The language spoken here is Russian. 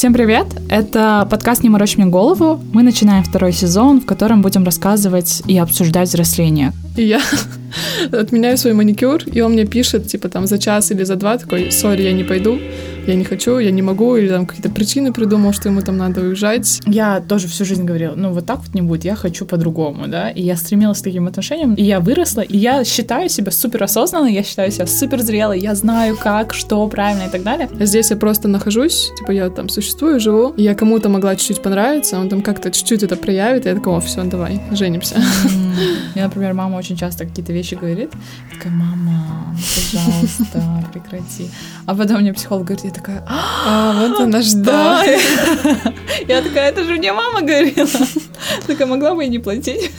Всем привет! Это подкаст «Не морочь мне голову». Мы начинаем второй сезон, в котором будем рассказывать и обсуждать взросление. И я отменяю свой маникюр, и он мне пишет, типа, там, за час или за два, такой, сори, я не пойду, я не хочу, я не могу, или там какие-то причины придумал, что ему там надо уезжать. Я тоже всю жизнь говорила, ну, вот так вот не будет, я хочу по-другому, да, и я стремилась к таким отношениям, и я выросла, и я считаю себя супер осознанной, я считаю себя супер зрелой, я знаю, как, что правильно и так далее. А здесь я просто нахожусь, типа, я там существую, живу, и я кому-то могла чуть-чуть понравиться, он там как-то чуть-чуть это проявит, и я такого, все, давай, женимся. Мне, например, мама очень часто какие-то вещи говорит. Я такая, мама, пожалуйста, прекрати. А потом мне психолог говорит, я такая, а, вот она что. Я такая, это же мне мама говорила. Такая, могла бы и не платить.